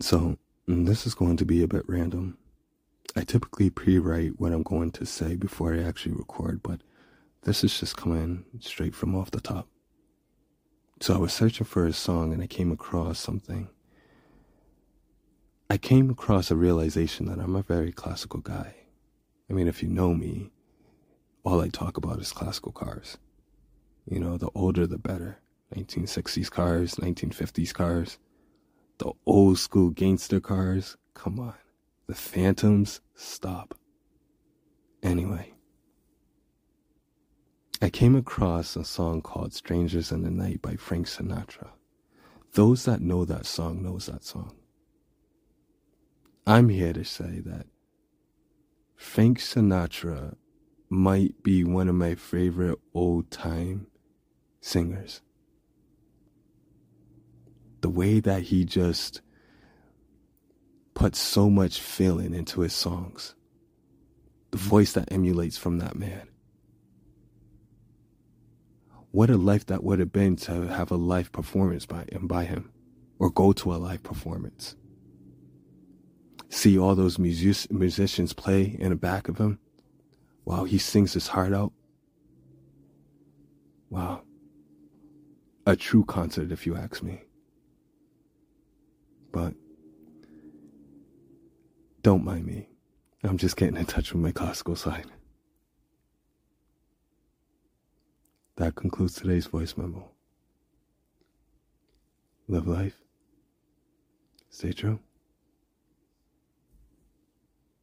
So, mm, this is going to be a bit random. I typically pre write what I'm going to say before I actually record, but this is just coming straight from off the top. So, I was searching for a song and I came across something. I came across a realization that I'm a very classical guy. I mean, if you know me, all I talk about is classical cars. You know, the older the better. 1960s cars, 1950s cars, the old school gangster cars. Come on. The Phantoms, stop. Anyway, I came across a song called Strangers in the Night by Frank Sinatra. Those that know that song knows that song. I'm here to say that Frank Sinatra might be one of my favorite old time singers. The way that he just puts so much feeling into his songs, the voice that emulates from that man. What a life that would have been to have a live performance by him, by him or go to a live performance. See all those music- musicians play in the back of him while he sings his heart out. Wow. A true concert, if you ask me. But don't mind me. I'm just getting in touch with my classical side. That concludes today's voice memo. Live life. Stay true.